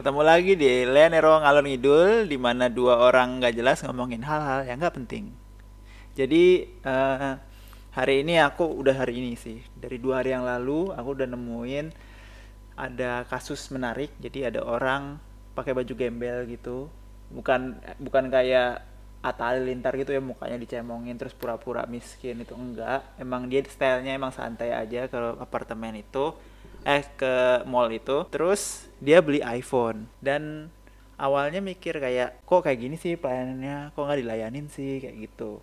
Ketemu lagi di Lenero Ngalor Ngidul di mana dua orang nggak jelas ngomongin hal-hal yang nggak penting. Jadi eh, hari ini aku udah hari ini sih dari dua hari yang lalu aku udah nemuin ada kasus menarik. Jadi ada orang pakai baju gembel gitu, bukan bukan kayak Atta Halilintar gitu ya mukanya dicemongin terus pura-pura miskin itu enggak. Emang dia stylenya emang santai aja ke apartemen itu eh ke mall itu terus dia beli iPhone. Dan awalnya mikir kayak kok kayak gini sih pelayanannya? Kok nggak dilayanin sih? Kayak gitu.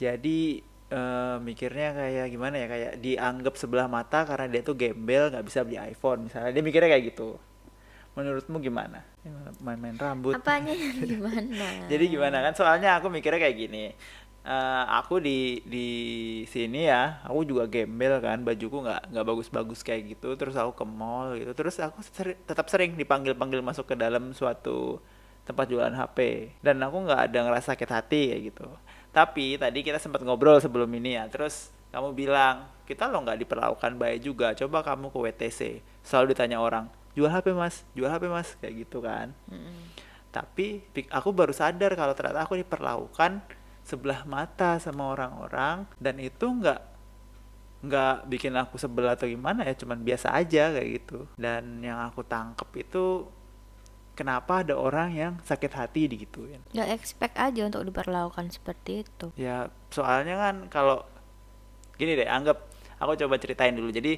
Jadi eh, mikirnya kayak gimana ya kayak dianggap sebelah mata karena dia tuh gembel nggak bisa beli iPhone. Misalnya dia mikirnya kayak gitu. Menurutmu gimana? Main-main rambut. Apanya? Yang gimana? jadi gimana? Kan soalnya aku mikirnya kayak gini Eh, aku di di sini ya aku juga gembel kan bajuku nggak nggak bagus-bagus kayak gitu terus aku ke mall gitu. Terus aku seri- tetap sering dipanggil-panggil masuk ke dalam suatu tempat jualan HP dan aku nggak ada ngerasa sakit hati kayak gitu. Tapi tadi kita sempat ngobrol sebelum ini ya terus kamu bilang kita lo nggak diperlakukan baik juga coba kamu ke WTC selalu ditanya orang jual HP mas? Jual HP mas? Kayak gitu kan. Mm-mm. tapi aku baru sadar kalau ternyata aku diperlakukan sebelah mata sama orang-orang dan itu nggak nggak bikin aku sebel atau gimana ya cuman biasa aja kayak gitu. Dan yang aku tangkep itu kenapa ada orang yang sakit hati digituin? Nggak expect aja untuk diperlakukan seperti itu. ya soalnya kan kalau gini deh anggap aku coba ceritain dulu. Jadi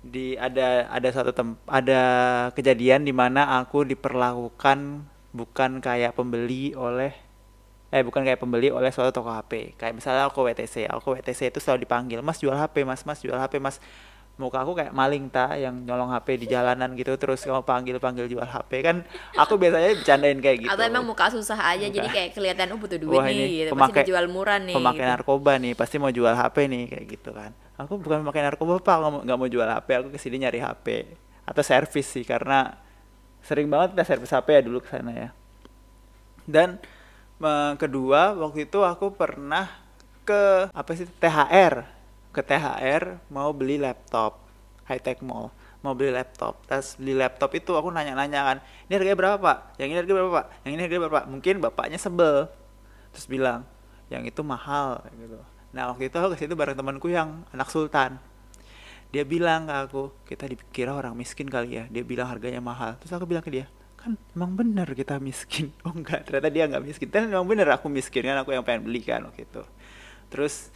di ada ada satu tem ada kejadian di mana aku diperlakukan bukan kayak pembeli oleh eh bukan kayak pembeli oleh suatu toko HP kayak misalnya aku WTC aku WTC itu selalu dipanggil mas jual HP mas mas jual HP mas muka aku kayak maling ta yang nyolong HP di jalanan gitu terus kamu panggil panggil jual HP kan aku biasanya bercandain kayak gitu Atau emang muka susah aja jadi Muka. kayak kelihatan oh butuh duit Wah, nih ini gitu. pemakai- Pasti dijual murah nih. pemakai gitu. narkoba nih pasti mau jual HP nih kayak gitu kan aku bukan pemakai narkoba pak nggak mau- nggak mau jual HP aku ke sini nyari HP atau servis sih karena sering banget kita servis HP ya dulu ke sana ya dan kedua waktu itu aku pernah ke apa sih THR ke THR mau beli laptop high tech mall. Mau beli laptop. Terus beli laptop itu aku nanya-nanya kan ini harganya berapa pak? Yang ini harganya berapa pak? Yang ini harganya berapa pak? Mungkin bapaknya sebel. Terus bilang yang itu mahal gitu. Nah waktu itu aku ke situ bareng temanku yang anak sultan. Dia bilang ke aku kita dikira orang miskin kali ya. Dia bilang harganya mahal. Terus aku bilang ke dia kan emang bener kita miskin. Oh enggak ternyata dia nggak miskin. Dan emang bener aku miskin kan aku yang pengen beli kan waktu itu. Terus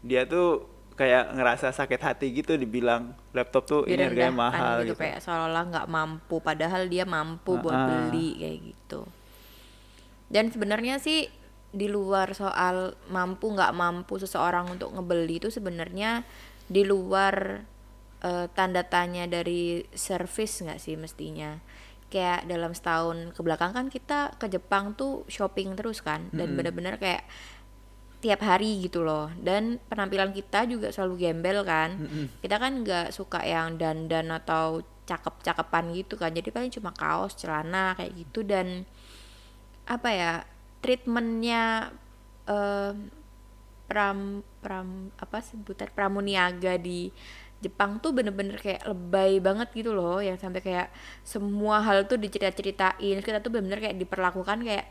dia tuh kayak ngerasa sakit hati gitu dibilang laptop tuh ini harganya Direndahkan mahal gitu, gitu, kayak seolah-olah nggak mampu padahal dia mampu buat Ah. beli kayak gitu. Dan sebenarnya sih di luar soal mampu nggak mampu seseorang untuk ngebeli itu sebenarnya di luar eh, tanda tanya dari service nggak sih mestinya kayak dalam setahun ke belakang kan kita ke Jepang tuh shopping terus kan. Dan Mm-mm. bener-bener kayak tiap hari gitu loh. Dan penampilan kita juga selalu gembel kan. Mm-mm. kita kan nggak suka yang dandan atau cakep-cakepan gitu kan. Jadi paling cuma kaos celana kayak gitu. Dan apa ya treatmentnya eh, pram pram apa sebutan? Pramuniaga di Jepang tuh bener-bener kayak lebay banget gitu loh yang sampai kayak semua hal tuh dicerita-ceritain kita tuh bener-bener kayak diperlakukan kayak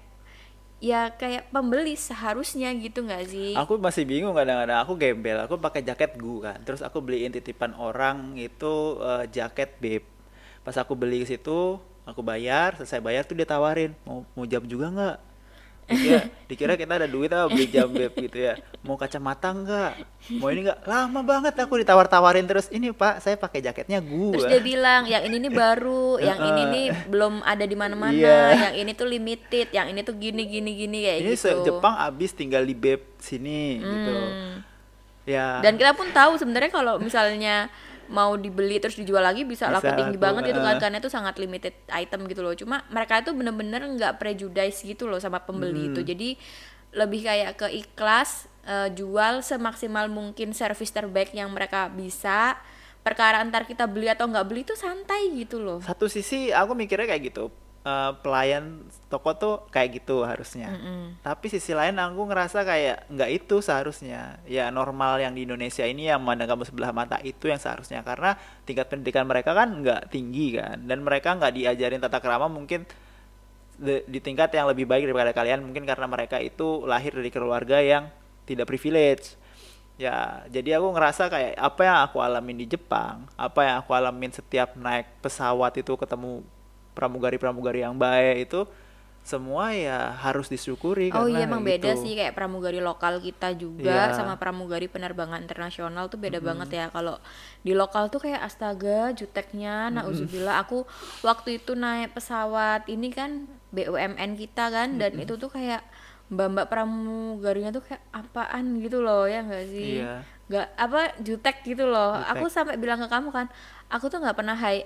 ya kayak pembeli seharusnya gitu nggak sih Aku masih bingung kadang-kadang aku gembel, aku pakai jaket gu kan. Terus aku beliin titipan orang itu eh, jaket beb. Pas aku beli ke situ, aku bayar, selesai bayar tuh dia tawarin, mau mau jam juga nggak? Dikira, dikira kita ada duit apa beli jam beb gitu ya. Mau kacamata nggak? Mau ini nggak? Lama banget aku ditawar-tawarin terus. Ini pak, saya pakai jaketnya gu. Terus dia bilang yang ini nih baru, yang ini nih belum ada di mana-mana, Iya. yang ini tuh limited, yang ini tuh gini gini gini kayak ini gitu. Jepang abis tinggal di beb sini gitu. Hmm. Ya. Dan kita pun tahu sebenarnya kalau misalnya mau dibeli terus dijual lagi bisa, laku Bisa tinggi laku, banget gitu kan eh. karena itu sangat limited item gitu loh. Cuma mereka itu bener-bener nggak prejudice gitu loh sama pembeli itu. Jadi lebih kayak ke ikhlas eh, jual semaksimal mungkin service terbaik yang mereka bisa. Perkara antar kita beli atau nggak beli itu santai gitu loh. satu sisi aku mikirnya kayak gitu eh, pelayan toko tuh kayak gitu harusnya. Mm-mm. Tapi sisi lain aku ngerasa kayak nggak itu seharusnya. Ya normal yang di Indonesia ini yang mana kamu sebelah mata itu yang seharusnya karena tingkat pendidikan mereka kan nggak tinggi kan dan mereka nggak diajarin tata krama mungkin di tingkat yang lebih baik daripada kalian mungkin karena mereka itu lahir dari keluarga yang tidak privilege. Ya, jadi aku ngerasa kayak apa yang aku alamin di Jepang, apa yang aku alamin setiap naik pesawat itu ketemu pramugari-pramugari yang baik itu semua ya harus disyukuri Oh karena iya emang beda gitu. sih kayak pramugari lokal kita juga Iya. sama pramugari penerbangan internasional tuh beda banget ya kalau di lokal tuh kayak astaga juteknya nauzubillah aku waktu itu naik pesawat ini kan BUMN kita kan dan itu tuh kayak mbak-mbak pramugarinya tuh kayak apaan gitu loh ya enggak sih Iya. nggak apa jutek gitu loh Jutek. aku sampai bilang ke kamu kan aku tuh nggak pernah high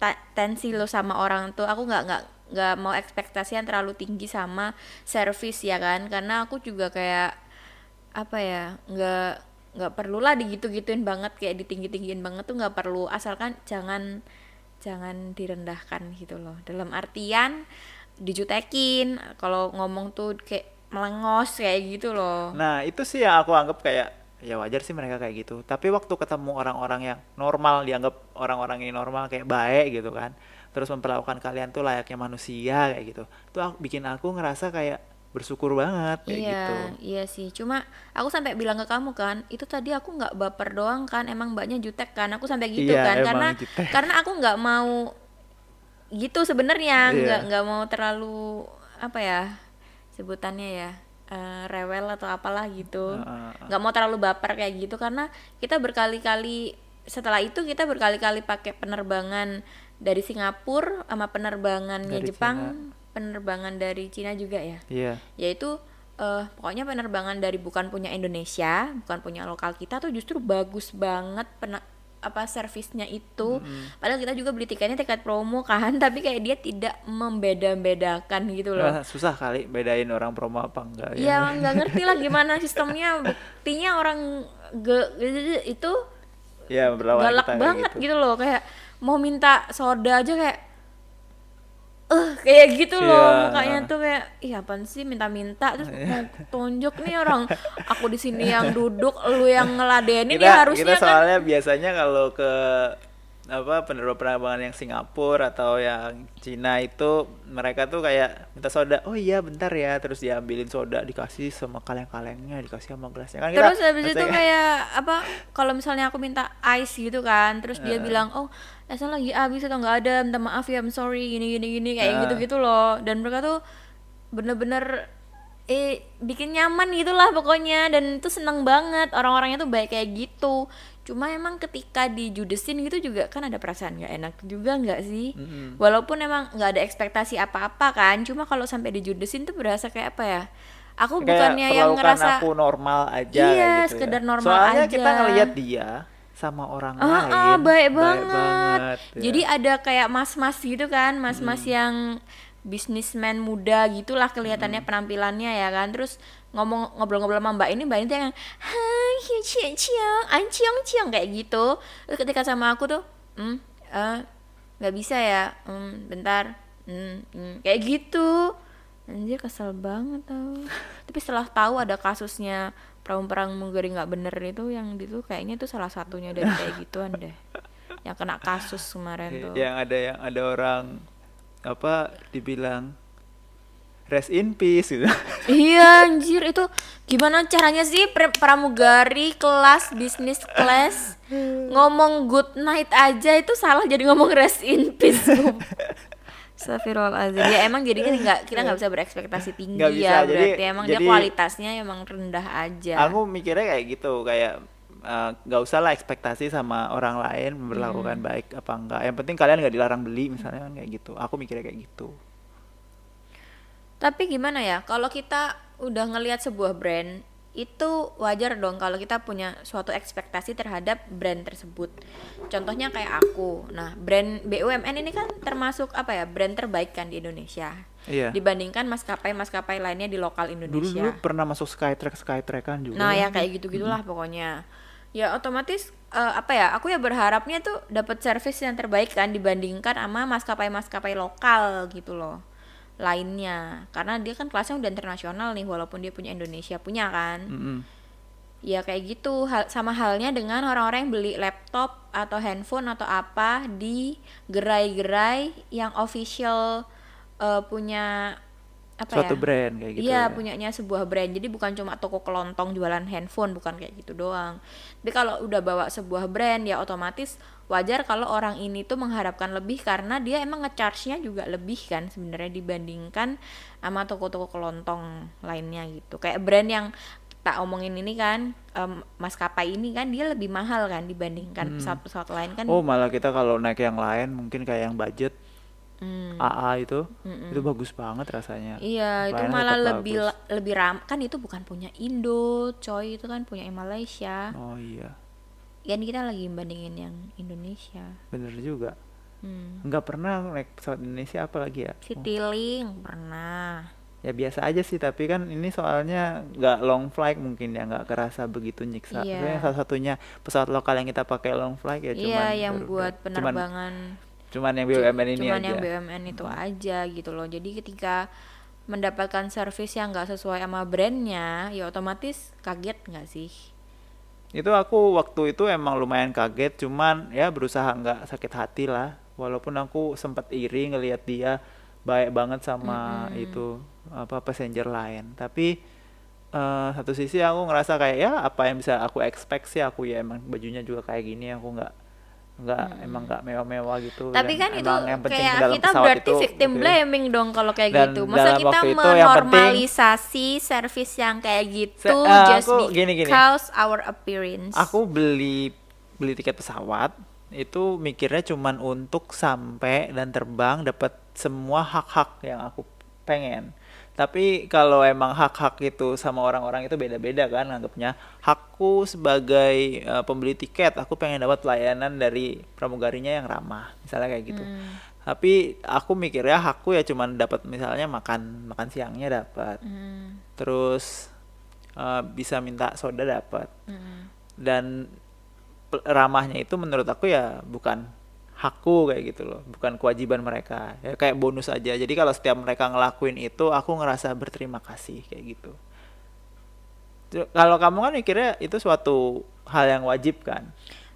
ekspektasi lo sama orang tuh aku nggak nggak nggak mau ekspektasi yang terlalu tinggi sama service ya kan? Karena aku juga kayak apa ya nggak nggak perlulah digitu-gituin banget kayak ditinggi-tinggiin banget tuh nggak perlu. Asalkan jangan jangan direndahkan gitu loh. Dalam artian dijutekin. Kalau ngomong tuh kayak melengos kayak gitu loh. Nah, itu sih yang aku anggap kayak ya wajar sih mereka kayak gitu. Tapi waktu ketemu orang-orang yang normal, dianggap orang-orang ini normal kayak baik gitu kan. Terus memperlakukan kalian tuh layaknya manusia kayak gitu. Itu aku, bikin aku ngerasa kayak bersyukur banget kayak iya, gitu. iya sih. Cuma aku sampai bilang ke kamu kan, itu tadi aku nggak baper doang kan, emang mbaknya jutek kan. Aku sampai gitu Iya, kan, emang karena jutek. karena aku nggak mau gitu sebenarnya, Iya. nggak nggak mau terlalu apa ya sebutannya ya eh, rewel atau apalah gitu. Nggak mau terlalu baper kayak gitu karena kita berkali-kali setelah itu kita berkali-kali pakai penerbangan dari Singapura sama penerbangannya Dari Jepang, penerbangan dari Cina juga ya Iya. yaitu eh, pokoknya penerbangan dari bukan punya Indonesia, bukan punya lokal kita tuh justru bagus banget apa servisnya itu. Padahal kita juga beli tiketnya tiket promo kan, tapi kayak dia tidak membeda-bedakan gitu loh. Nah, susah kali bedain orang promo apa enggak ya. Ya nggak ngerti lah gimana sistemnya. Buktinya orang ge- itu Ya, galak banget gitu. gitu. loh kayak mau minta soda aja kayak eh kayak gitu loh Iya. mukanya tuh kayak iya apaan sih minta-minta terus mau tonjok nih orang aku di sini yang duduk lu yang ngeladenin kita, ya harusnya kita kan soalnya biasanya kalau ke apa penerbangan yang Singapura atau yang Cina itu mereka tuh kayak minta soda oh iya bentar ya terus diambilin soda dikasih sama kaleng-kalengnya dikasih sama gelasnya. Kan kita terus habis itu kayak apa kalau misalnya aku minta ice gitu kan terus dia bilang oh esnya lagi habis atau nggak ada minta maaf ya I'm sorry gini gini gini kayak Eh. gitu gitu loh. Dan mereka tuh bener-bener eh bikin nyaman gitulah pokoknya dan itu seneng banget orang-orangnya tuh baik kayak gitu cuma emang ketika dijudesin gitu juga kan ada perasaan nggak enak juga nggak sih Mm-mm. walaupun emang nggak ada ekspektasi apa-apa kan cuma kalau sampai dijudesin tuh berasa kayak apa ya aku kayak bukannya yang ngerasa aku normal aja Iya, gitu sekedar ya. normal soalnya aja. kita ngelihat dia sama orang Ah, lain ah, baik banget. ya. Jadi ada kayak mas-mas gitu kan, mas-mas Hmm. yang bisnismen muda gitulah kelihatannya Hmm. penampilannya ya kan. Terus ngomong ngobrol-ngobrol sama Mbak ini, Mbak ini tuh yang hai ciong ciong, anciong ciong kayak gitu. Terus ketika sama aku tuh, hmm, eh, nggak bisa ya, hmm, bentar, hmm, hmm, kayak gitu. Anjir kesel banget tau. Tapi setelah tahu ada kasusnya perang-perang mugari nggak bener itu yang itu kayaknya itu salah satunya dari kayak gituan deh. Yang kena kasus kemarin tuh. yang ada yang ada orang apa dibilang rest in peace gitu Iya anjir itu gimana caranya sih pramugari kelas bisnis kelas ngomong good night aja itu salah jadi ngomong rest in peace. Astagfirullahaladzim Ya emang jadinya nggak kita nggak bisa berekspektasi tinggi Nggak bisa, ya jadi- berarti emang dia jadi- kualitasnya emang rendah aja. aku mikirnya kayak gitu kayak eh, nggak usah lah ekspektasi sama orang lain memperlakukan Hmm. baik apa enggak yang penting kalian nggak dilarang beli misalnya kan kayak gitu aku mikirnya kayak gitu Tapi gimana ya, kalau kita udah ngelihat sebuah brand, itu wajar dong kalau kita punya suatu ekspektasi terhadap brand tersebut. Contohnya kayak aku. Nah, brand BUMN ini kan termasuk apa ya, brand terbaik kan di Indonesia. iya Dibandingkan maskapai-maskapai lainnya di lokal dulu Indonesia. dulu pernah masuk skytrack skytrack kan juga Nah, ya kayak gitu-gitulah pokoknya. Ya otomatis eh, apa ya aku ya berharapnya tuh dapat service yang terbaik kan dibandingkan sama maskapai-maskapai lokal gitu loh lainnya. Karena dia kan kelasnya udah internasional nih walaupun dia punya Indonesia punya kan. Mm-mm. ya kayak gitu. Hal, sama halnya dengan orang-orang yang beli laptop atau handphone atau apa di gerai-gerai yang official eh, punya apa suatu ya brand kayak gitu Iya, ya. punyanya sebuah brand. Jadi bukan cuma toko kelontong jualan handphone, bukan kayak gitu doang. Tapi kalau udah bawa sebuah brand ya otomatis wajar kalau orang ini tuh mengharapkan lebih karena dia emang ngecharge-nya juga lebih kan sebenarnya dibandingkan sama toko-toko kelontong lainnya gitu. Kayak brand yang tak omongin ini kan em, maskapai ini kan dia lebih mahal kan dibandingkan pesawat-pesawat lain kan. oh malah kita kalau naik yang lain mungkin kayak yang budget Hmm. AA itu itu bagus banget rasanya Iya, itu malah lebih bagus. la- lebih ram kan itu bukan punya Indo, coy, itu kan punya Malaysia. oh iya Kan kita lagi bandingin yang Indonesia. bener juga Hmm. nggak pernah naik pesawat Indonesia apa lagi ya Citylink pernah. ya biasa aja sih tapi kan ini soalnya nggak long flight mungkin ya nggak kerasa begitu nyiksa Iya. Soalnya salah satunya pesawat lokal yang kita pakai long flight ya Iya, cuman yang buat penerbangan cuman yang BUMN ini cuman aja yang BUMN itu aja gitu loh. Jadi ketika mendapatkan servis yang nggak sesuai sama brandnya, ya otomatis kaget nggak sih? itu aku waktu itu emang lumayan kaget cuman ya berusaha nggak sakit hati lah walaupun aku sempat iri ngelihat dia baik banget sama itu apa passenger lain tapi eh, satu sisi aku ngerasa kayak ya apa yang bisa aku expect sih aku ya emang bajunya juga kayak gini aku nggak nggak emang nggak mewah-mewah gitu Tapi kan itu emang yang penting kayak dalam kita berarti itu victim gitu. blaming dong kalau kayak Dan gitu. Masa kita itu yang penting- menormalisasi servis yang kayak gitu Se- eh, just aku gini, gini. because our appearance. Aku beli beli tiket pesawat itu mikirnya cuman untuk sampai dan terbang dapat semua hak-hak yang aku pengen. Tapi kalau emang hak-hak itu sama orang-orang itu beda-beda kan anggapnya. Hakku sebagai eh, pembeli tiket, aku pengen dapat pelayanan dari pramugarinya yang ramah, misalnya kayak gitu. Hmm. Tapi aku mikirnya hakku ya cuman dapat misalnya makan makan siangnya dapat. Hmm, Terus eh, bisa minta soda dapat hmm. dan ramahnya itu menurut aku ya bukan hakku kayak gitu loh. Bukan kewajiban mereka. Ya kayak bonus aja. Jadi kalau setiap mereka ngelakuin itu aku ngerasa berterima kasih kayak gitu. Kalau kamu kan mikirnya itu suatu hal yang wajib kan?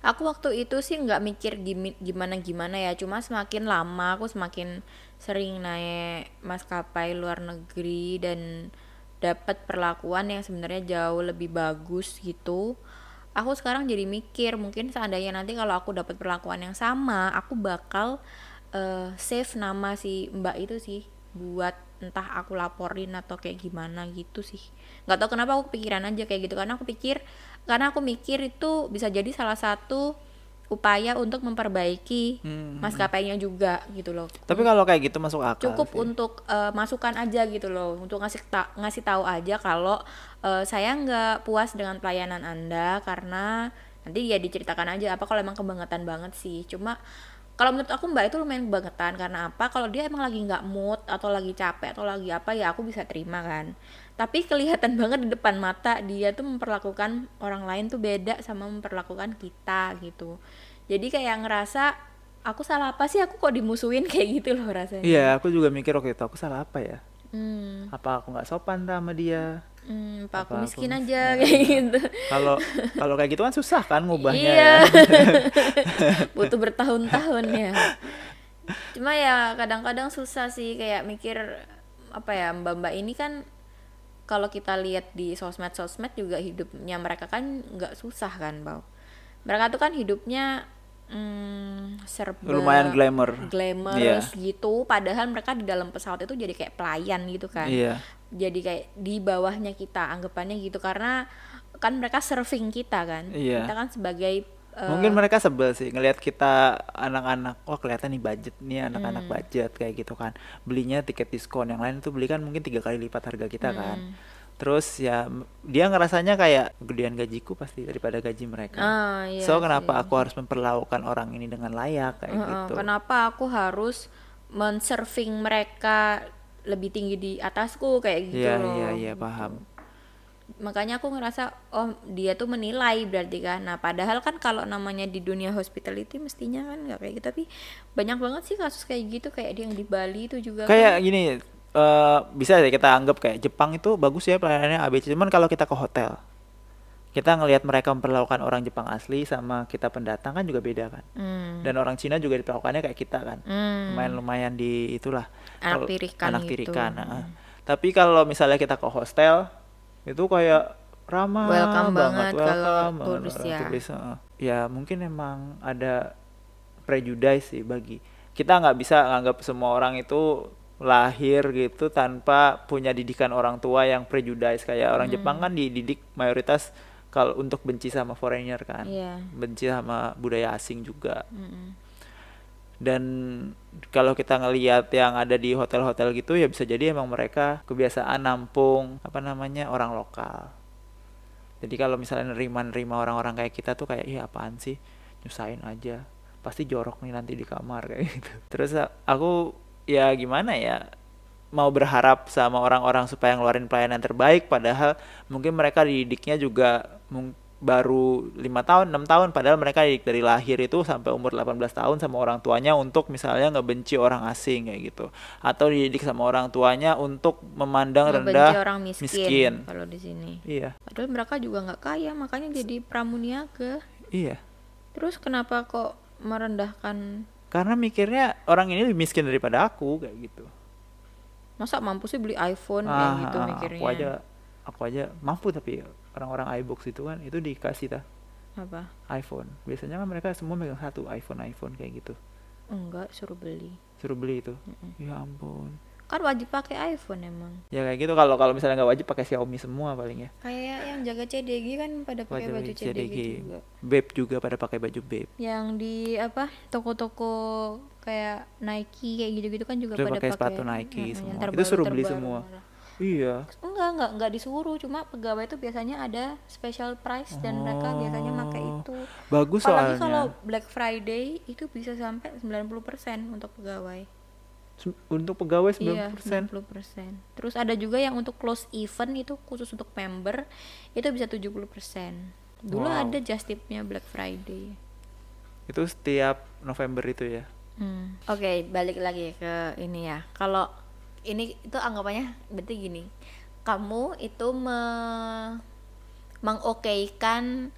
Aku waktu itu sih nggak mikir gimana gimana ya, cuma semakin lama aku semakin sering naik maskapai luar negeri dan dapat perlakuan yang sebenarnya jauh lebih bagus gitu. Aku sekarang jadi mikir mungkin seandainya nanti kalau aku dapat perlakuan yang sama, aku bakal eh, save nama si Mbak itu sih buat entah aku laporin atau kayak gimana gitu sih. Nggak tahu kenapa aku kepikiran aja kayak gitu karena aku pikir karena aku mikir itu bisa jadi salah satu upaya untuk memperbaiki Hmm, maskapainya juga gitu loh. Tapi kalau kayak gitu masuk akal cukup sih. untuk eh, masukan aja gitu loh untuk ngasih ta- ngasih tahu aja kalau eh, saya nggak puas dengan pelayanan anda karena nanti ya diceritakan aja apa kalau emang kebangetan banget sih. Cuma kalau menurut aku mbak itu lumayan kebangetan karena apa? Kalau dia emang lagi nggak mood atau lagi capek atau lagi apa ya aku bisa terima kan tapi kelihatan banget di depan mata dia tuh memperlakukan orang lain tuh beda sama memperlakukan kita gitu. Jadi kayak ngerasa aku salah apa sih? Aku kok dimusuhin? Kayak gitu loh rasanya. Iya aku juga mikir waktu itu aku salah apa ya? Hmm, apa aku nggak sopan sama dia? Hmm, apa aku Apa aku miskin mis- aja kayak gitu. kalau kalau kayak gitu kan susah kan ngubahnya Iya. ya. Butuh bertahun-tahun ya. Cuma ya kadang-kadang susah sih kayak mikir apa ya mbak-mbak ini kan kalau kita lihat di sosmed-sosmed juga hidupnya mereka kan nggak susah kan, Bau. Mereka tuh kan hidupnya hmm, serba lumayan glamour. glamorous gitu. Padahal mereka di dalam pesawat itu jadi kayak pelayan gitu kan. Iya. Jadi kayak di bawahnya kita anggapannya gitu. Karena kan mereka serving kita kan. Iya. kita kan sebagai Mungkin mereka sebel sih ngelihat kita anak-anak, wah kelihatan nih budget nih anak-anak Hmm. budget kayak gitu kan. Belinya tiket diskon, yang lain itu beli kan mungkin tiga kali lipat harga kita kan. Hmm. Terus ya dia ngerasanya kayak gedean gajiku pasti daripada gaji mereka. Ah, iya so kenapa sih. aku harus memperlakukan orang ini dengan layak kayak Heeh, gitu? kenapa aku harus men-serving mereka lebih tinggi di atasku kayak gitu Iya iya iya paham. Makanya aku ngerasa oh dia tuh menilai berarti kan nah padahal kan kalau namanya di dunia hospitality mestinya kan nggak kayak gitu tapi banyak banget sih kasus kayak gitu kayak yang di Bali itu juga kayak kan. gini eh, bisa ya kita anggap kayak Jepang itu bagus ya pelayanannya ABC cuman kalau kita ke hotel kita ngelihat mereka memperlakukan orang Jepang asli sama kita pendatang kan juga beda kan Hmm. dan orang Cina juga diperlakukannya kayak kita kan Hmm. lumayan lumayan di itulah Anak tirikan anak gitu. tirikan nah. tapi kalau misalnya kita ke hostel itu kayak ramah Welcome banget kalau welcome banget turis ya. turis, heeh. ya mungkin emang ada prejudice sih bagi kita nggak bisa nganggap semua orang itu lahir gitu tanpa punya didikan orang tua yang prejudice kayak orang Hmm. Jepang kan dididik mayoritas kalau untuk benci sama foreigner kan Iya. benci sama budaya asing juga Mm-mm. Dan kalau kita ngelihat yang ada di hotel-hotel gitu ya bisa jadi emang mereka kebiasaan nampung apa namanya orang lokal. Jadi kalau misalnya nerima-nerima orang-orang kayak kita tuh kayak iya apaan sih? Nyusahin aja. Pasti jorok nih nanti di kamar kayak gitu. Terus aku ya gimana ya mau berharap sama orang-orang supaya ngeluarin pelayanan terbaik padahal mungkin mereka didiknya juga mung- baru lima tahun enam tahun padahal mereka didik dari lahir itu sampai umur 18 tahun sama orang tuanya untuk misalnya ngebenci orang asing kayak gitu. Atau dididik sama orang tuanya untuk memandang Ngebenci rendah orang miskin, miskin. kalau di sini. Iya. Padahal mereka juga nggak kaya makanya jadi pramuniaga. Iya. Terus kenapa kok merendahkan? Karena mikirnya orang ini lebih miskin daripada aku kayak gitu. Masa mampu sih beli iPhone kayak Ah, gitu ah, mikirnya? aku aja aku aja mampu tapi orang-orang iBox itu kan itu dikasih tah. Apa? iPhone. Biasanya kan mereka semua megang satu iPhone iPhone kayak gitu. Enggak suruh beli. Suruh beli itu? Ya ampun. Kan wajib pakai iPhone emang. Ya kayak gitu kalau kalau misalnya nggak wajib pakai Xiaomi semua paling ya. Kayak yang jaga CDG kan pada pakai baju pakai CDG, juga. Babe juga pada pakai baju Babe yang di apa toko-toko kayak Nike kayak gitu-gitu kan juga Udah pada pakai sepatu Nike Mm-mm, semua. Itu suruh beli semua. Iya enggak enggak enggak disuruh cuma pegawai itu biasanya ada special price dan mereka biasanya pakai Oh, itu bagus apalagi soalnya kalau Black Friday itu bisa sampai 90% untuk pegawai untuk pegawai 90% Iya, 90%. Terus ada juga yang untuk close event itu khusus untuk member itu bisa 70%. Dulu Wow. ada just tipnya Black Friday. itu setiap November itu ya Hmm. Oke, balik lagi ke ini ya. Kalau ini itu anggapannya berarti gini. Kamu itu me mengokeikan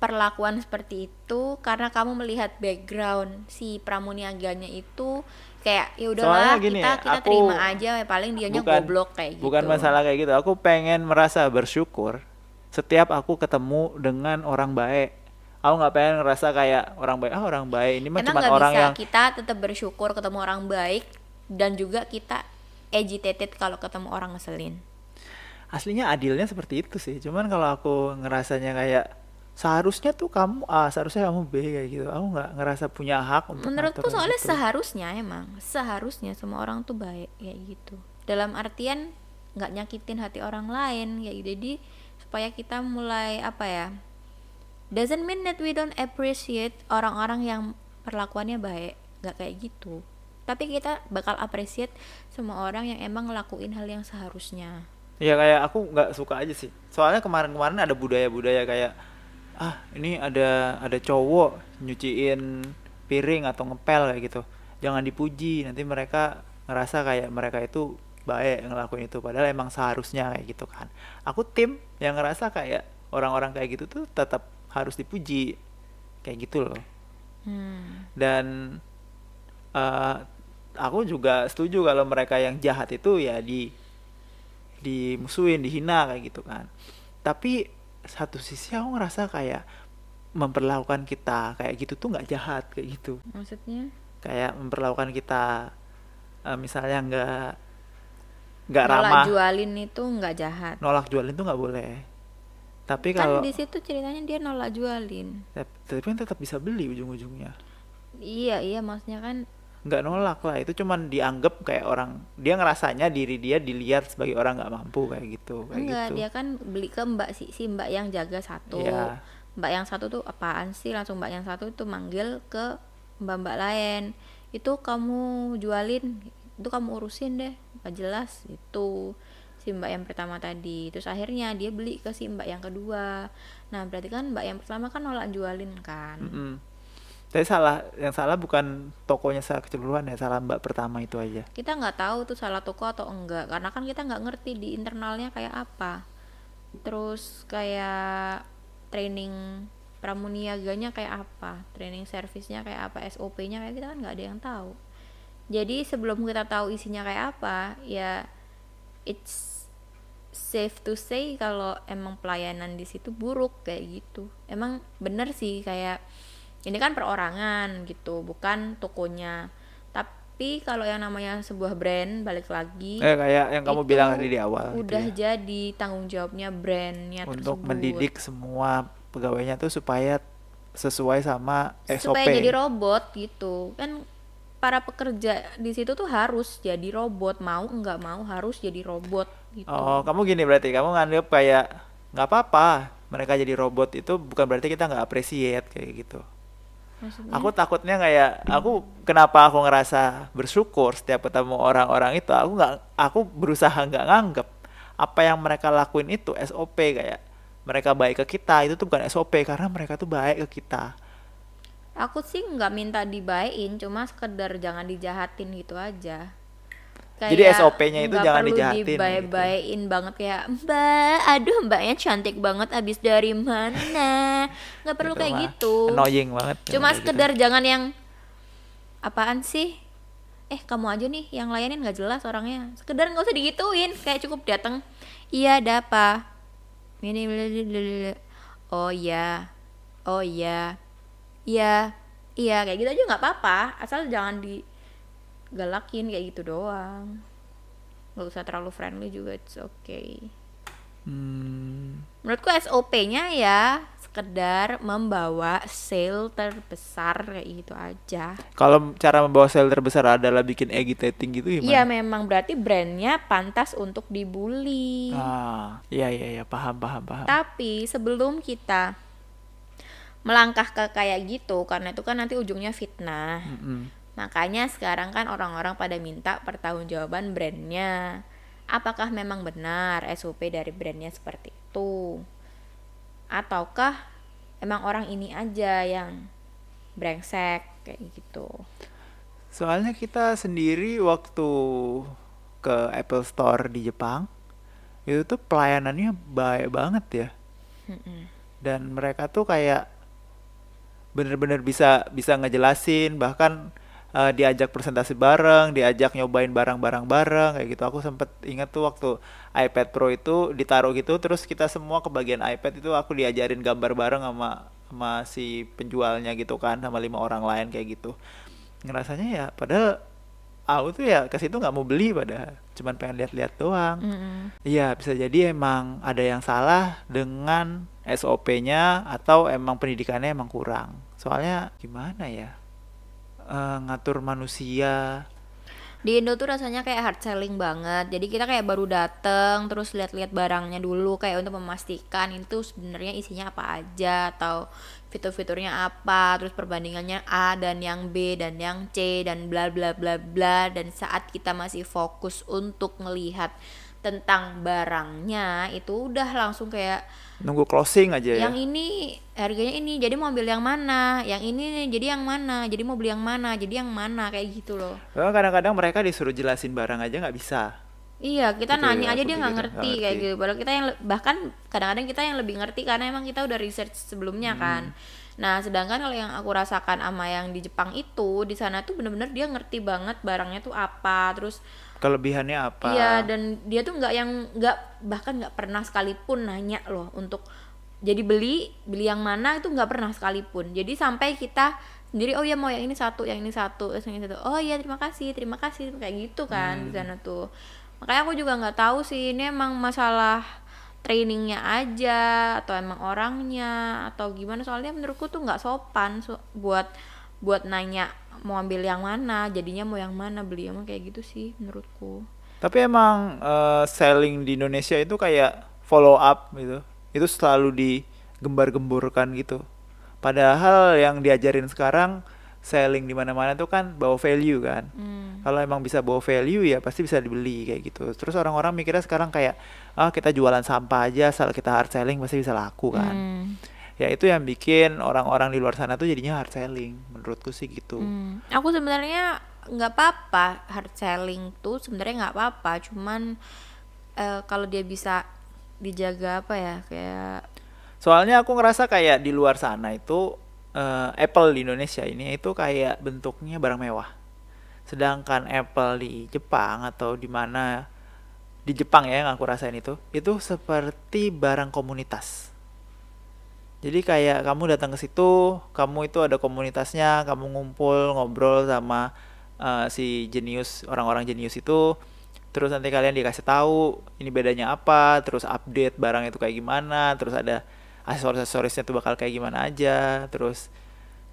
perlakuan seperti itu karena kamu melihat background si pramuniaganya itu kayak ya udahlah Soalnya gini, kita kita aku- terima aja paling dianya goblok kayak gitu. bukan masalah kayak gitu aku pengen merasa bersyukur setiap aku ketemu dengan orang baik aku nggak pengen ngerasa kayak orang baik ah orang baik ini mah cuma orang bisa yang kita tetap bersyukur ketemu orang baik dan juga kita agitated kalau ketemu orang ngeselin. aslinya adilnya seperti itu sih cuman kalau aku ngerasanya kayak seharusnya tuh kamu A seharusnya kamu B kayak gitu aku nggak ngerasa punya hak untuk Menurutku soalnya gitu. seharusnya emang seharusnya semua orang tuh baik kayak gitu. Dalam artian nggak nyakitin hati orang lain kayak gitu. Jadi supaya kita mulai apa ya? Doesn't mean that we don't appreciate orang-orang yang perlakuannya baik, nggak kayak gitu. Tapi kita bakal appreciate semua orang yang emang ngelakuin hal yang seharusnya. ya kayak aku nggak suka aja sih soalnya kemarin-kemarin ada budaya-budaya kayak ah ini ada ada cowok nyuciin piring atau ngepel kayak gitu jangan dipuji nanti mereka ngerasa kayak mereka itu baik ngelakuin itu padahal emang seharusnya kayak gitu kan aku tim yang ngerasa kayak orang-orang kayak gitu tuh tetap harus dipuji kayak gitu loh Hmm. dan eh, aku juga setuju kalau mereka yang jahat itu ya di dimusuhin dihina kayak gitu kan. Tapi satu sisi aku ngerasa kayak memperlakukan kita kayak gitu tuh nggak jahat kayak gitu. Maksudnya? kayak memperlakukan kita eh, misalnya nggak nggak Nolak ramah. jualin itu nggak jahat. nolak jualin tuh nggak boleh. Tapi kan kalau di situ ceritanya dia nolak jualin. Tap- tapi kan tetap bisa beli ujung-ujungnya. Iya iya maksudnya kan nggak nolak lah. Itu cuman dianggap kayak orang dia ngerasanya diri dia dilihat sebagai orang nggak mampu kayak gitu kayak enggak gitu. dia kan beli ke mbak si, si mbak yang jaga satu. Iya. mbak yang satu tuh apaan sih? Langsung mbak yang satu itu manggil ke mbak mbak lain. Itu kamu jualin itu kamu urusin deh nggak jelas itu si mbak yang pertama tadi. Terus akhirnya dia beli ke si mbak yang kedua. Nah berarti kan mbak yang pertama kan nolak jualin kan? Mm-mm. Tapi salah, yang salah bukan tokonya secara keseluruhan ya, salah mbak pertama itu aja. kita nggak tahu tuh salah toko atau enggak karena kan kita nggak ngerti di internalnya kayak apa. Terus kayak training pramuniaganya kayak apa training servisnya kayak apa SOP-nya kayak kita kan nggak ada yang tahu. Jadi sebelum kita tahu isinya kayak apa ya it's safe to say kalau emang pelayanan di situ buruk kayak gitu. Emang bener sih kayak ini kan perorangan gitu bukan tokonya tapi kalau yang namanya sebuah brand balik lagi Eh kayak yang kamu bilang tadi di awal. gitu udah ya. jadi tanggung jawabnya brandnya Untuk tersebut mendidik semua pegawainya tuh supaya sesuai sama SOP. supaya jadi robot gitu kan para pekerja di situ tuh harus jadi robot mau nggak mau harus jadi robot gitu Oh, kamu gini berarti kamu nganggap kayak nggak apa-apa mereka jadi robot itu bukan berarti kita nggak appreciate kayak gitu. Maksudnya Aku takutnya kayak aku kenapa aku ngerasa bersyukur setiap ketemu orang-orang itu aku nggak aku berusaha nggak nganggep apa yang mereka lakuin itu SOP kayak mereka baik ke kita itu tuh bukan SOP karena mereka tuh baik ke kita. aku sih nggak minta dibaikin cuma sekedar jangan dijahatin gitu aja Jadi SOP-nya itu jangan perlu dijahatin gitu. dibaik-baikin banget kayak mbak aduh mbaknya cantik banget abis dari mana? Nggak perlu Gitu kayak gitu. Annoying banget. cuma kayak gitu. sekedar jangan yang apaan sih? Eh kamu aja nih yang layanin nggak jelas orangnya. Sekedar nggak usah digituin kayak cukup datang iya ada apa? Ini oh iya. Oh iya. Iya. Iya kayak gitu aja nggak apa-apa. Asal jangan digalakin kayak gitu doang nggak usah terlalu friendly juga it's okay Hmm, menurutku SOP-nya ya sekedar membawa sale terbesar kayak gitu aja. kalau cara membawa sale terbesar adalah bikin agitating gitu gimana? Iya memang berarti brandnya pantas untuk dibully. Ah, iya iya iya paham paham paham. Tapi sebelum kita melangkah ke kayak gitu karena itu kan nanti ujungnya fitnah. Mm-mm. Makanya sekarang kan orang-orang pada minta pertanggungjawaban brandnya. Apakah memang benar SOP dari brandnya seperti itu? Ataukah emang orang ini aja yang brengsek kayak gitu? Soalnya kita sendiri waktu ke Apple Store di Jepang itu tuh pelayanannya baik banget ya. Mm-mm. Dan mereka tuh kayak bener-bener bisa bisa ngejelasin bahkan eh, diajak presentasi bareng, diajak nyobain barang-barang bareng kayak gitu. Aku sempet ingat tuh waktu iPad Pro itu ditaruh gitu, terus kita semua ke bagian iPad itu aku diajarin gambar bareng sama sama si penjualnya gitu kan, sama lima orang lain kayak gitu. Ngerasanya ya, padahal aku tuh ya ke situ nggak mau beli pada, cuman pengen lihat-lihat doang. Iya, bisa jadi emang ada yang salah dengan SOP-nya atau emang pendidikannya emang kurang. Soalnya gimana ya? Eh, ngatur manusia. Di Indo tuh rasanya kayak hard selling banget. Jadi kita kayak baru dateng terus lihat-lihat barangnya dulu kayak untuk memastikan itu sebenarnya isinya apa aja atau fitur-fiturnya apa, terus perbandingannya A dan yang B dan yang C dan bla bla bla bla dan saat kita masih fokus untuk ngelihat tentang barangnya itu udah langsung kayak Nunggu closing aja ya. yang ini harganya ini jadi mau ambil yang mana yang ini jadi yang mana jadi mau beli yang mana jadi yang mana kayak gitu loh kadang-kadang mereka disuruh jelasin barang aja nggak bisa. Iya, kita Gitu nanya ya, aja dia nggak pikir, ngerti nggak kayak ngerti. gitu. Padahal kita yang bahkan kadang-kadang kita yang lebih ngerti karena emang kita udah research sebelumnya Hmm. kan. Nah, sedangkan kalau yang aku rasakan sama yang di Jepang itu di sana tuh bener-bener dia ngerti banget barangnya tuh apa, terus Kelebihannya apa? iya dan dia tuh nggak yang nggak bahkan nggak pernah sekalipun nanya loh untuk jadi beli beli yang mana itu nggak pernah sekalipun. Jadi sampai kita sendiri oh ya mau yang ini satu, yang ini satu, yang ini satu. Oh iya terima kasih, terima kasih kayak gitu kan Hmm. di sana tuh. Makanya aku juga nggak tahu sih ini emang masalah trainingnya aja atau emang orangnya atau gimana soalnya menurutku tuh nggak sopan so- buat buat nanya mau ambil yang mana jadinya mau yang mana beli emang kayak gitu sih menurutku Tapi emang eh, selling di Indonesia itu kayak follow up gitu. Itu selalu digembar-gemburkan gitu. Padahal yang diajarin sekarang selling di mana-mana tuh kan bawa value kan. Hmm. Kalau emang bisa bawa value ya pasti bisa dibeli kayak gitu. Terus orang-orang mikirnya sekarang kayak ah kita jualan sampah aja asal kita hard selling pasti bisa laku kan. Hmm. Ya itu yang bikin orang-orang di luar sana tuh jadinya hard selling. Menurutku sih gitu. Hmm. Aku sebenarnya nggak apa-apa hard selling tuh sebenarnya nggak apa-apa, cuman eh, kalau dia bisa dijaga apa ya kayak Soalnya aku ngerasa kayak di luar sana itu eh, Apple di Indonesia ini itu kayak bentuknya barang mewah. Sedangkan Apple di Jepang atau di mana di Jepang ya yang aku rasain itu itu seperti barang komunitas. Jadi kayak kamu datang ke situ, kamu itu ada komunitasnya, kamu ngumpul ngobrol sama eh, si jenius orang-orang jenius itu, terus nanti kalian dikasih tahu ini bedanya apa, terus update barang itu kayak gimana, terus ada aksesoris-aksesorisnya tuh bakal kayak gimana aja, terus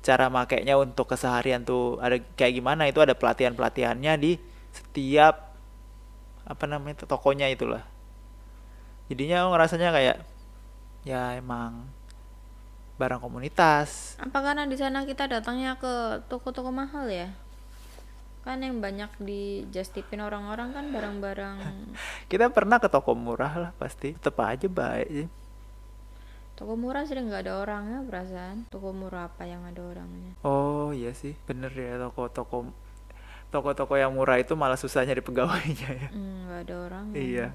cara makainya untuk keseharian tuh ada kayak gimana itu ada pelatihan-pelatihannya di setiap apa namanya tokonya itulah. Jadinya aku ngerasanya kayak ya emang barang komunitas. apa karena di sana kita datangnya ke toko-toko mahal ya? Kan yang banyak di just tipin orang-orang kan barang-barang Kita pernah ke toko murah lah pasti, tetep aja baik sih. toko murah sih nggak ada orangnya perasaan. Toko murah apa yang ada orangnya? Oh iya sih, bener ya toko-toko toko-toko yang murah itu malah susah nyari pegawainya ya. Hmm, nggak ada orang. Iya.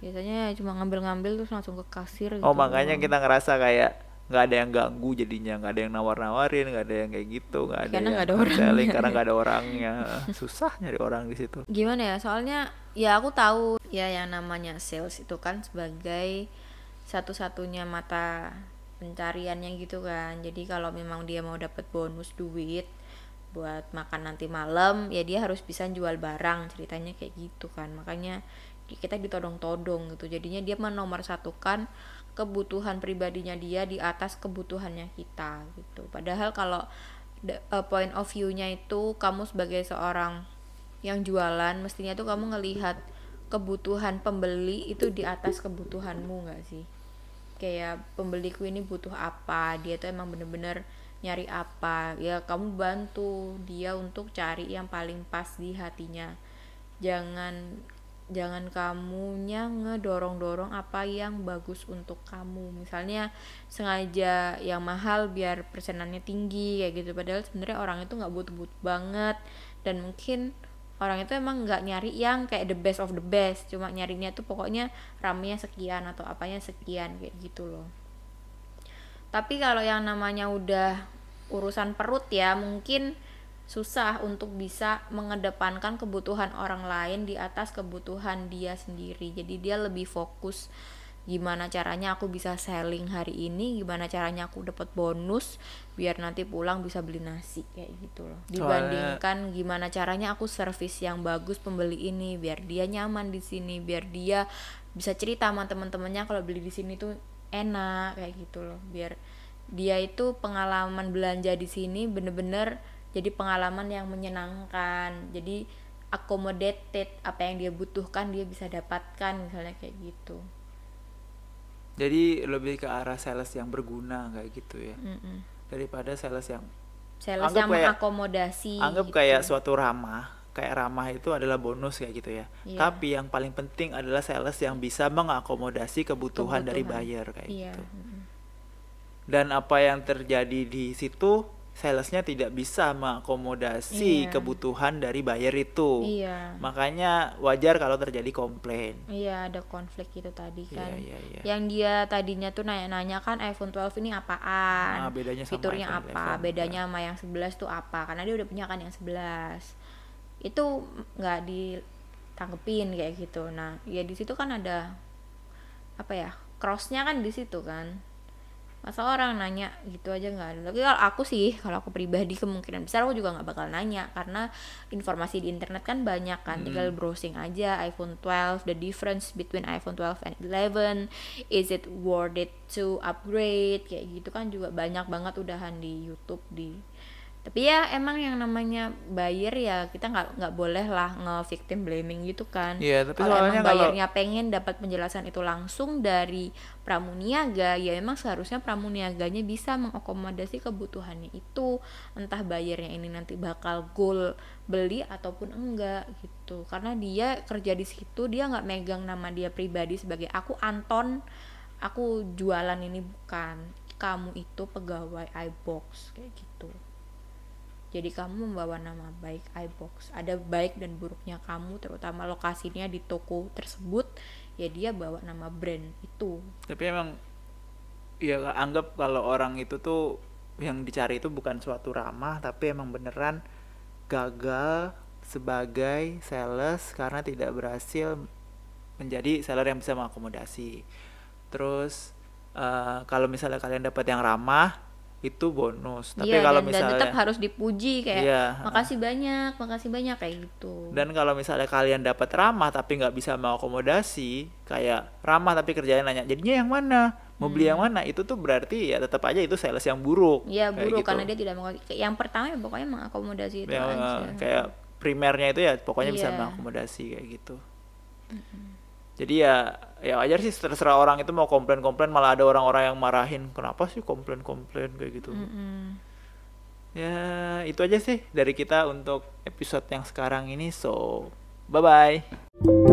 Biasanya cuma ngambil-ngambil terus langsung ke kasir gitu. Oh makanya kita ngerasa kayak nggak ada yang ganggu jadinya nggak ada yang nawar-nawarin nggak ada yang kayak gitu nggak ada Karena nggak ada orangnya. karena nggak ada orangnya. Susah nyari orang di situ. Gimana ya? Soalnya ya aku tahu ya yang namanya sales itu kan sebagai satu-satunya mata pencariannya gitu kan. Jadi kalau memang dia mau dapat bonus duit buat makan nanti malam ya dia harus bisa jual barang ceritanya kayak gitu kan. Makanya kita ditodong-todong gitu. Jadinya dia menomorsatukan kebutuhan pribadinya dia di atas kebutuhannya kita gitu. Padahal kalau the- uh, point of view-nya itu kamu sebagai seorang yang jualan mestinya tuh kamu ngelihat kebutuhan pembeli itu di atas kebutuhanmu nggak sih? Kayak pembeliku ini butuh apa dia tuh emang bener-bener nyari apa. Ya kamu bantu dia untuk cari yang paling pas di hatinya. Jangan jangan kamunya ngedorong-dorong apa yang bagus untuk kamu. Misalnya sengaja yang mahal biar persenannya tinggi kayak gitu. Padahal sebenarnya orang itu nggak butuh-butuh banget. Dan mungkin orang itu emang nggak nyari yang kayak the best of the best. Cuma nyarinya tuh pokoknya ramenya sekian atau apanya sekian kayak gitu loh. Tapi kalau yang namanya udah urusan perut ya mungkin susah untuk bisa mengedepankan kebutuhan orang lain di atas kebutuhan dia sendiri. Jadi dia lebih fokus gimana caranya aku bisa selling hari ini gimana caranya aku dapat bonus biar nanti pulang bisa beli nasi kayak gitu loh. Soalnya- dibandingkan gimana caranya aku servis yang bagus pembeli ini biar dia nyaman di sini biar dia bisa cerita sama teman-temannya kalau beli di sini tuh enak kayak gitu loh. Biar dia itu pengalaman belanja di sini bener-bener jadi pengalaman yang menyenangkan jadi accommodated apa yang dia butuhkan dia bisa dapatkan misalnya kayak gitu jadi lebih ke arah sales yang berguna kayak gitu ya Mm-mm. daripada sales yang sales Anggap yang kayak- mengakomodasi anggap gitu. kayak suatu ramah kayak ramah itu adalah bonus kayak gitu ya Iya. tapi yang paling penting adalah sales yang bisa mengakomodasi kebutuhan, dari Kebutuhan. buyer kayak iya gitu dan apa yang terjadi di situ salesnya tidak bisa mengakomodasi Iya. kebutuhan dari buyer itu. Iya. Makanya wajar kalau terjadi komplain. Iya ada konflik itu tadi kan. iya iya. Iya yang dia tadinya tuh nanya-nanya kan iPhone 12 ini apaan? Ah, bedanya sama fiturnya iPhone apa? 11. bedanya sama yang 11 tuh apa? Karena dia udah punya kan yang 11 itu nggak ditanggepin kayak gitu. Nah ya di situ kan ada apa ya crossnya kan di situ kan masa orang nanya gitu aja nggak ada. Tapi kalau aku sih kalau aku pribadi kemungkinan besar aku juga nggak bakal nanya. Karena informasi di internet kan banyak kan tinggal browsing aja. iPhone 12 the difference between iPhone 12 and 11 is it worth it to upgrade? Kayak gitu kan juga banyak banget udahan di YouTube di tapi ya emang yang namanya buyer ya kita nggak nggak boleh lah nge-victim blaming gitu kan. Iya, tapi kalau soalnya emang kalau- buyernya pengen dapat penjelasan itu langsung dari pramuniaga ya emang seharusnya pramuniaganya bisa mengakomodasi kebutuhannya itu. Entah bayarnya ini nanti bakal goal beli ataupun enggak gitu. Karena dia kerja di situ dia nggak megang nama dia pribadi sebagai aku Anton aku jualan ini bukan. Kamu itu pegawai iBox kayak gitu jadi kamu membawa nama baik iBox. Ada baik dan buruknya kamu terutama lokasinya di toko tersebut ya dia bawa nama brand itu. Tapi emang ya anggap kalau orang itu tuh yang dicari itu bukan suatu ramah tapi emang beneran gagal sebagai sales karena tidak berhasil menjadi seller yang bisa mengakomodasi. Terus eh, kalau misalnya kalian dapat yang ramah itu bonus tapi Iya, kalau dan, dan misalnya tetap harus dipuji kayak Iya. makasih banyak makasih banyak kayak gitu Dan kalau misalnya kalian dapat ramah tapi nggak bisa mengakomodasi, kayak ramah tapi kerjanya nanya, jadinya yang mana? Mau beli yang mana? Itu tuh berarti ya tetap aja itu sales yang buruk. Iya buruk gitu. karena dia tidak mau yang pertama ya pokoknya mengakomodasi itu Yang, aja kayak primernya itu ya pokoknya bisa Iya. mengakomodasi kayak gitu. Jadi ya ya wajar sih terserah orang itu mau komplain-komplain malah ada orang-orang yang marahin kenapa sih komplain-komplain kayak gitu. Mm-mm. Ya itu aja sih dari kita untuk episode yang sekarang ini. So bye bye.